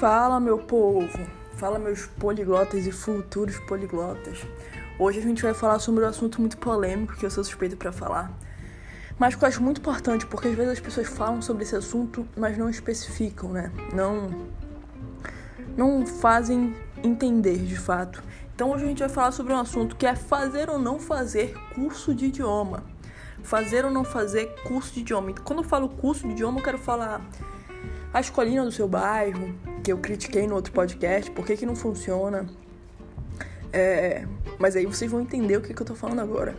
Fala, meu povo! Fala, meus poliglotas e futuros poliglotas. Hoje a gente vai falar sobre um assunto muito polêmico que eu sou suspeito para falar, mas que eu acho muito importante porque às vezes as pessoas falam sobre esse assunto, mas não especificam, né? Não, não fazem entender de fato. Então hoje a gente vai falar sobre um assunto que é fazer ou não fazer curso de idioma. Fazer ou não fazer curso de idioma. Quando eu falo curso de idioma, eu quero falar a escolinha do seu bairro, que eu critiquei no outro podcast, por que, que não funciona. É, mas aí vocês vão entender o que, que eu tô falando agora.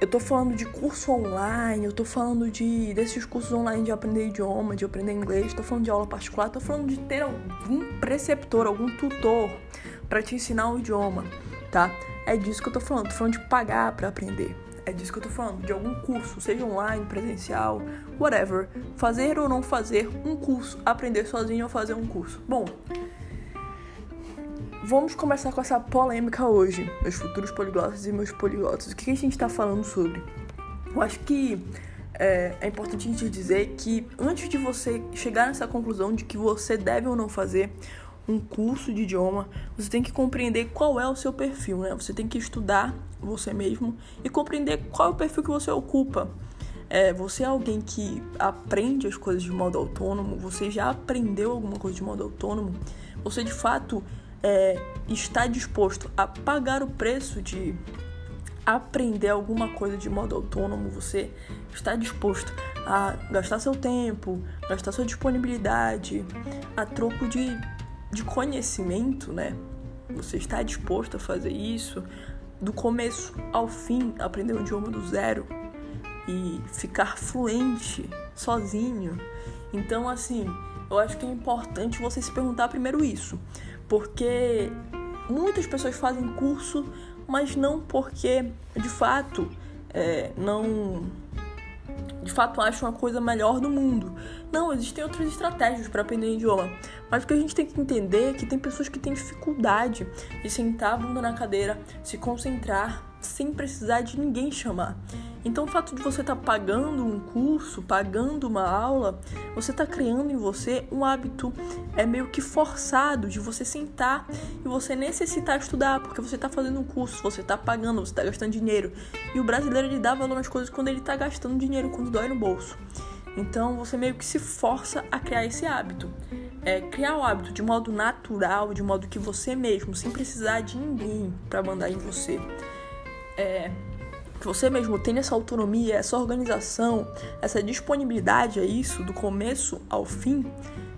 Eu tô falando de curso online, eu tô falando de desses cursos online de aprender idioma, de aprender inglês, tô falando de aula particular, tô falando de ter algum preceptor, algum tutor para te ensinar o idioma, tá? É disso que eu tô falando, tô falando de pagar para aprender. É disso que eu tô falando, de algum curso, seja online, presencial, whatever. Fazer ou não fazer um curso, aprender sozinho ou fazer um curso. Bom, vamos começar com essa polêmica hoje, meus futuros poliglotas e meus poliglotas. O que a gente tá falando sobre? Eu acho que é, é importante a gente dizer que antes de você chegar nessa conclusão de que você deve ou não fazer um curso de idioma, você tem que compreender qual é o seu perfil, né? Você tem que estudar você mesmo e compreender qual é o perfil que você ocupa. É, você é alguém que aprende as coisas de modo autônomo, você já aprendeu alguma coisa de modo autônomo, você de fato é, está disposto a pagar o preço de aprender alguma coisa de modo autônomo, você está disposto a gastar seu tempo, gastar sua disponibilidade a troco de de conhecimento, né? Você está disposto a fazer isso do começo ao fim, aprender um idioma do zero e ficar fluente sozinho. Então, assim, eu acho que é importante você se perguntar primeiro isso, porque muitas pessoas fazem curso, mas não porque de fato é, não de fato acham a coisa melhor do mundo. Não, existem outras estratégias para aprender idioma. Mas o que a gente tem que entender é que tem pessoas que têm dificuldade de sentar a bunda na cadeira, se concentrar sem precisar de ninguém chamar. Então, o fato de você estar tá pagando um curso, pagando uma aula, você está criando em você um hábito é meio que forçado de você sentar e você necessitar estudar, porque você está fazendo um curso, você está pagando, você está gastando dinheiro. E o brasileiro ele dá valor nas coisas quando ele está gastando dinheiro, quando dói no bolso. Então, você meio que se força a criar esse hábito. É, criar o hábito de modo natural, de modo que você mesmo, sem precisar de ninguém para mandar em você é, que você mesmo tenha essa autonomia, essa organização, essa disponibilidade a isso, do começo ao fim,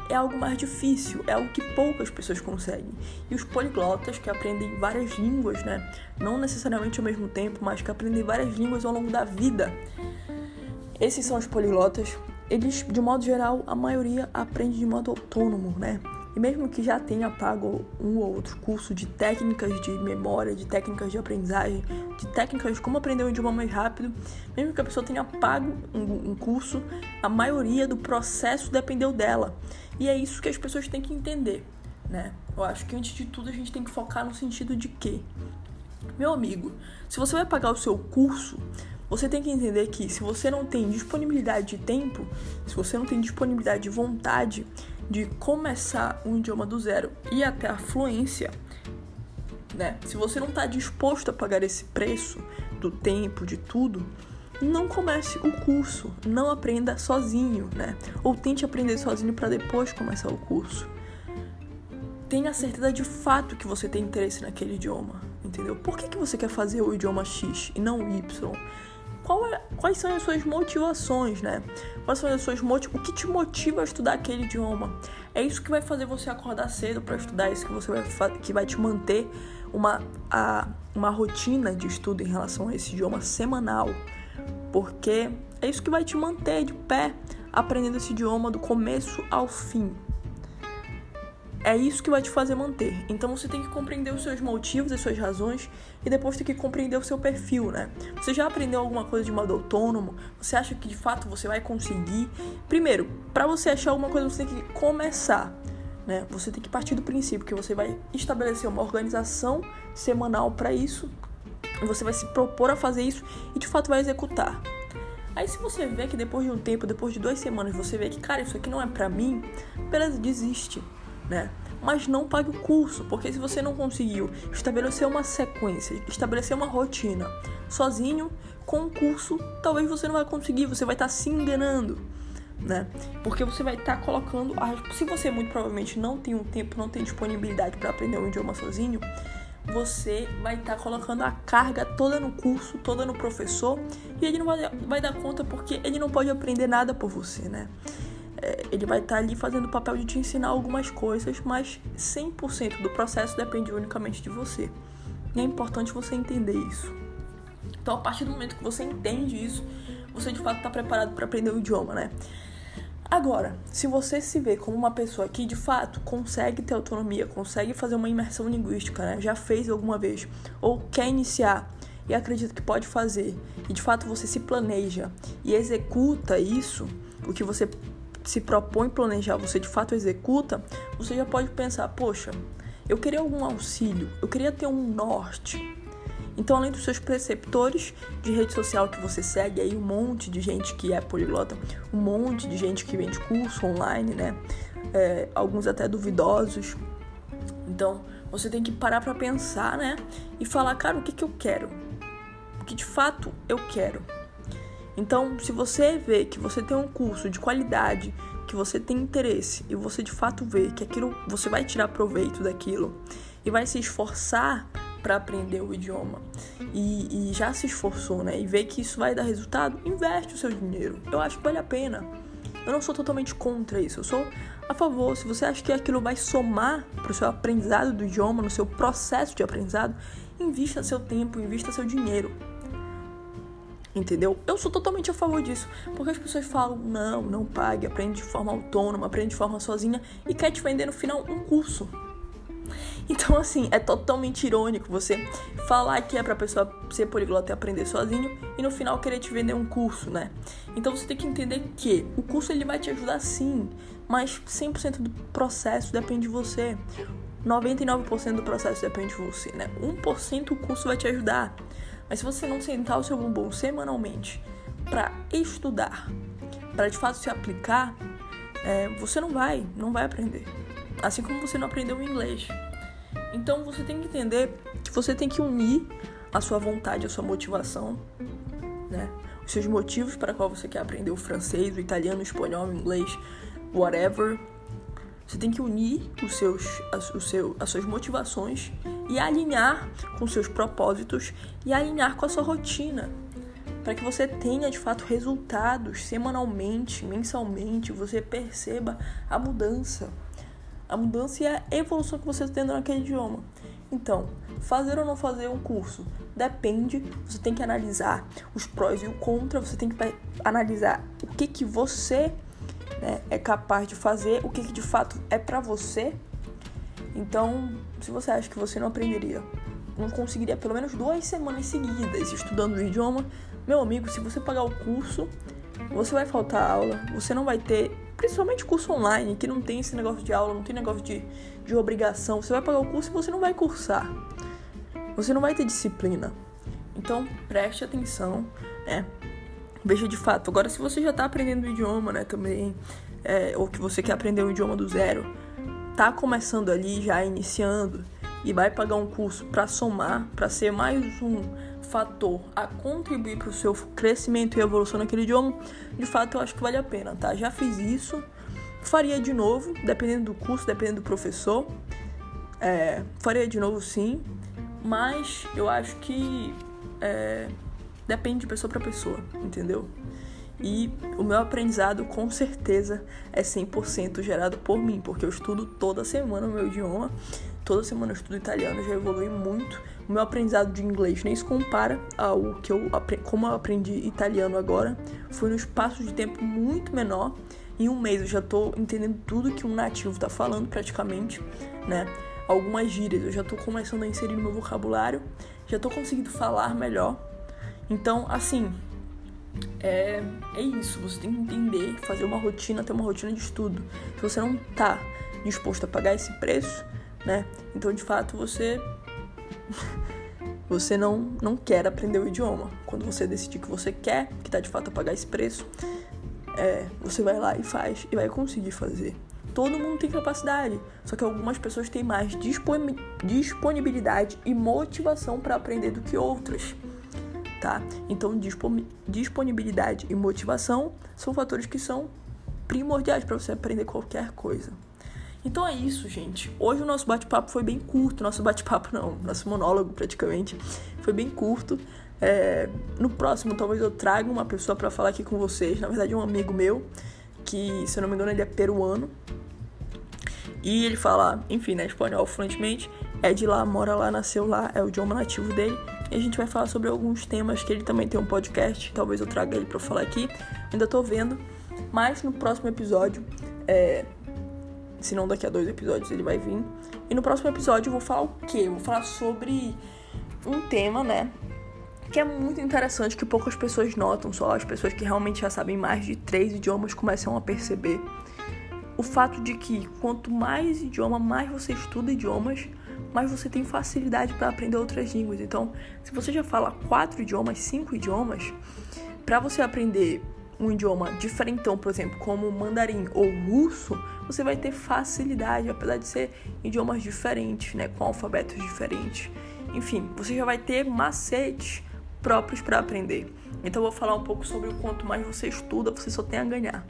é algo mais difícil, é algo que poucas pessoas conseguem. E os poliglotas que aprendem várias línguas, né? Não necessariamente ao mesmo tempo, mas que aprendem várias línguas ao longo da vida. Esses são os poliglotas. Eles, de modo geral, a maioria aprende de modo autônomo, né? E mesmo que já tenha pago um ou outro curso de técnicas de memória, de técnicas de aprendizagem, de técnicas de como aprender um idioma mais rápido, mesmo que a pessoa tenha pago um, um curso, a maioria do processo dependeu dela. E é isso que as pessoas têm que entender, né? Eu acho que antes de tudo a gente tem que focar no sentido de que, meu amigo, se você vai pagar o seu curso, você tem que entender que se você não tem disponibilidade de tempo, se você não tem disponibilidade de vontade, de começar um idioma do zero e até a fluência, né? Se você não está disposto a pagar esse preço do tempo, de tudo, não comece o curso, não aprenda sozinho, né? Ou tente aprender sozinho para depois começar o curso. Tenha certeza de fato que você tem interesse naquele idioma, entendeu? Por que, que você quer fazer o idioma X e não o Y? É, quais são as suas motivações, né? Quais são as suas motiv... O que te motiva a estudar aquele idioma? É isso que vai fazer você acordar cedo para estudar, é isso que você vai que vai te manter uma a... uma rotina de estudo em relação a esse idioma semanal, porque é isso que vai te manter de pé aprendendo esse idioma do começo ao fim. É isso que vai te fazer manter. Então você tem que compreender os seus motivos, as suas razões e depois tem que compreender o seu perfil, né? Você já aprendeu alguma coisa de modo autônomo? Você acha que de fato você vai conseguir? Primeiro, para você achar alguma coisa, você tem que começar, né? Você tem que partir do princípio que você vai estabelecer uma organização semanal para isso. Você vai se propor a fazer isso e de fato vai executar. Aí se você vê que depois de um tempo, depois de duas semanas, você vê que, cara, isso aqui não é pra mim, beleza, desiste né? Mas não pague o curso, porque se você não conseguiu estabelecer uma sequência, estabelecer uma rotina sozinho, com o curso, talvez você não vai conseguir, você vai estar tá se enganando, né? Porque você vai estar tá colocando, se você muito provavelmente não tem um tempo, não tem disponibilidade para aprender um idioma sozinho, você vai estar tá colocando a carga toda no curso, toda no professor, e ele não vai, vai dar conta porque ele não pode aprender nada por você, né? É, ele vai estar tá ali fazendo o papel de te ensinar algumas coisas, mas 100% do processo depende unicamente de você. E é importante você entender isso. Então, a partir do momento que você entende isso, você de fato está preparado para aprender o idioma, né? Agora, se você se vê como uma pessoa que de fato consegue ter autonomia, consegue fazer uma imersão linguística, né? já fez alguma vez, ou quer iniciar e acredita que pode fazer, e de fato você se planeja e executa isso, o que você se propõe planejar, você de fato executa, você já pode pensar: poxa, eu queria algum auxílio, eu queria ter um norte, então, além dos seus preceptores de rede social que você segue, aí um monte de gente que é poliglota, um monte de gente que vende curso online, né? É, alguns até duvidosos. Então, você tem que parar para pensar, né? E falar, cara, o que, que eu quero? O que de fato eu quero? Então, se você vê que você tem um curso de qualidade, que você tem interesse e você de fato vê que aquilo você vai tirar proveito daquilo e vai se esforçar para aprender o idioma e, e, já se esforçou, né? E vê que isso vai dar resultado, investe o seu dinheiro. Eu acho que vale a pena. Eu não sou totalmente contra isso, eu sou a favor. Se você acha que aquilo vai somar para o seu aprendizado do idioma, no seu processo de aprendizado, invista seu tempo, invista seu dinheiro. Entendeu? Eu sou totalmente a favor disso. Porque as pessoas falam, não, não pague, aprende de forma autônoma, aprende de forma sozinha e quer te vender no final um curso. Então, assim, é totalmente irônico você falar que é pra pessoa ser poliglota e aprender sozinho e no final querer te vender um curso, né? Então você tem que entender que o curso ele vai te ajudar sim, mas 100% do processo depende de você. 99% do processo depende de você, né? 1% o curso vai te ajudar. Mas se você não sentar o seu bumbum semanalmente para estudar, para de fato se aplicar, é, você não vai, não vai aprender. Assim como você não aprendeu o inglês. Então você tem que entender que você tem que unir a sua vontade, a sua motivação, né? Os seus motivos para qual você quer aprender o francês, o italiano, o espanhol, o inglês, whatever. Você tem que unir os seus, as, o seu, as suas motivações e alinhar com seus propósitos e alinhar com a sua rotina. Para que você tenha de fato resultados semanalmente, mensalmente, você perceba a mudança a mudança e a evolução que você está tendo naquele idioma. Então, fazer ou não fazer um curso depende, você tem que analisar os prós e o contra, você tem que analisar o que que você né, é capaz de fazer, o que, que de fato é para você. Então, se você acha que você não aprenderia, não conseguiria pelo menos duas semanas seguidas estudando o idioma, meu amigo, se você pagar o curso, você vai faltar aula, você não vai ter Principalmente curso online, que não tem esse negócio de aula, não tem negócio de, de obrigação. Você vai pagar o curso e você não vai cursar. Você não vai ter disciplina. Então, preste atenção, né? Veja de fato. Agora, se você já está aprendendo o idioma, né, também, é, ou que você quer aprender um idioma do zero, tá começando ali, já iniciando, e vai pagar um curso para somar, para ser mais um fator a contribuir para o seu crescimento e evolução naquele idioma, de fato eu acho que vale a pena, tá? Já fiz isso, faria de novo, dependendo do curso, dependendo do professor, é, faria de novo sim, mas eu acho que é, depende de pessoa para pessoa, entendeu? E o meu aprendizado com certeza é 100% gerado por mim, porque eu estudo toda semana o meu idioma, toda semana eu estudo italiano, já evolui muito o meu aprendizado de inglês nem se compara ao que eu como eu aprendi italiano agora. Foi num espaço de tempo muito menor. Em um mês eu já estou entendendo tudo que um nativo está falando praticamente, né? Algumas gírias eu já estou começando a inserir no meu vocabulário, já estou conseguindo falar melhor. Então, assim, é, é isso. Você tem que entender, fazer uma rotina, ter uma rotina de estudo. Se você não está disposto a pagar esse preço, né? Então, de fato, você você não, não quer aprender o idioma. Quando você decidir que você quer, que tá de fato a pagar esse preço, é, você vai lá e faz e vai conseguir fazer. todo mundo tem capacidade, só que algumas pessoas têm mais disponibilidade e motivação para aprender do que outras. Tá? Então, disponibilidade e motivação são fatores que são primordiais para você aprender qualquer coisa. Então é isso, gente. Hoje o nosso bate-papo foi bem curto. Nosso bate-papo não, nosso monólogo praticamente foi bem curto. É, no próximo, talvez eu traga uma pessoa para falar aqui com vocês. Na verdade, um amigo meu, que se eu não me engano ele é peruano. E ele fala, enfim, né, espanhol fluentemente. É de lá, mora lá, nasceu lá, é o idioma nativo dele. E a gente vai falar sobre alguns temas que ele também tem um podcast. Talvez eu traga ele para falar aqui. Ainda tô vendo. Mas no próximo episódio, é, se não daqui a dois episódios ele vai vir. E no próximo episódio eu vou falar o quê? Eu vou falar sobre um tema, né? Que é muito interessante, que poucas pessoas notam, só as pessoas que realmente já sabem mais de três idiomas começam a perceber. O fato de que quanto mais idioma, mais você estuda idiomas, mais você tem facilidade para aprender outras línguas. Então, se você já fala quatro idiomas, cinco idiomas, para você aprender um idioma diferentão, por exemplo, como mandarim ou russo, você vai ter facilidade, apesar de ser idiomas diferentes, né, com alfabetos diferentes. Enfim, você já vai ter macetes próprios para aprender. Então eu vou falar um pouco sobre o quanto mais você estuda, você só tem a ganhar,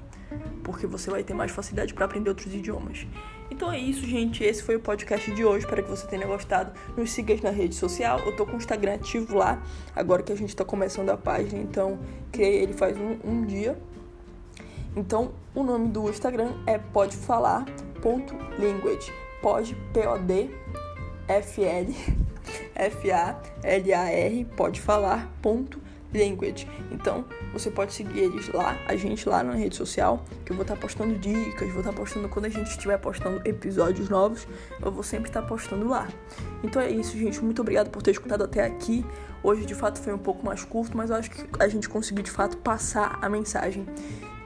porque você vai ter mais facilidade para aprender outros idiomas. Então é isso, gente. Esse foi o podcast de hoje. Espero que você tenha gostado. Nos siga na rede social. Eu tô com o Instagram ativo lá, agora que a gente tá começando a página. Então, criei ele faz um, um dia. Então, o nome do Instagram é podefalar.language. Pode, P-O-D, F-L, F-A-L-A-R, pode falar, ponto, language. Então, você pode seguir eles lá, a gente lá na rede social, que eu vou estar tá postando dicas, vou estar tá postando quando a gente estiver postando episódios novos, eu vou sempre estar tá postando lá. Então é isso, gente. Muito obrigado por ter escutado até aqui. Hoje de fato foi um pouco mais curto, mas eu acho que a gente conseguiu de fato passar a mensagem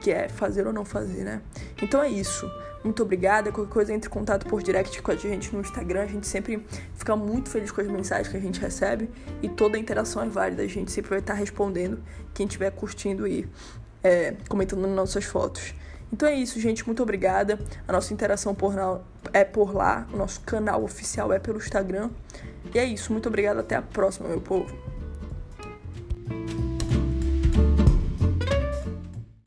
que é fazer ou não fazer, né? Então é isso. Muito obrigada. Qualquer coisa, entre em contato por direct com a gente no Instagram. A gente sempre fica muito feliz com as mensagens que a gente recebe e toda interação é válida. A gente sempre vai estar respondendo quem estiver curtindo e é, comentando nas nossas fotos. Então é isso, gente. Muito obrigada. A nossa interação por na... é por lá. O nosso canal oficial é pelo Instagram. E é isso. Muito obrigada. Até a próxima, meu povo.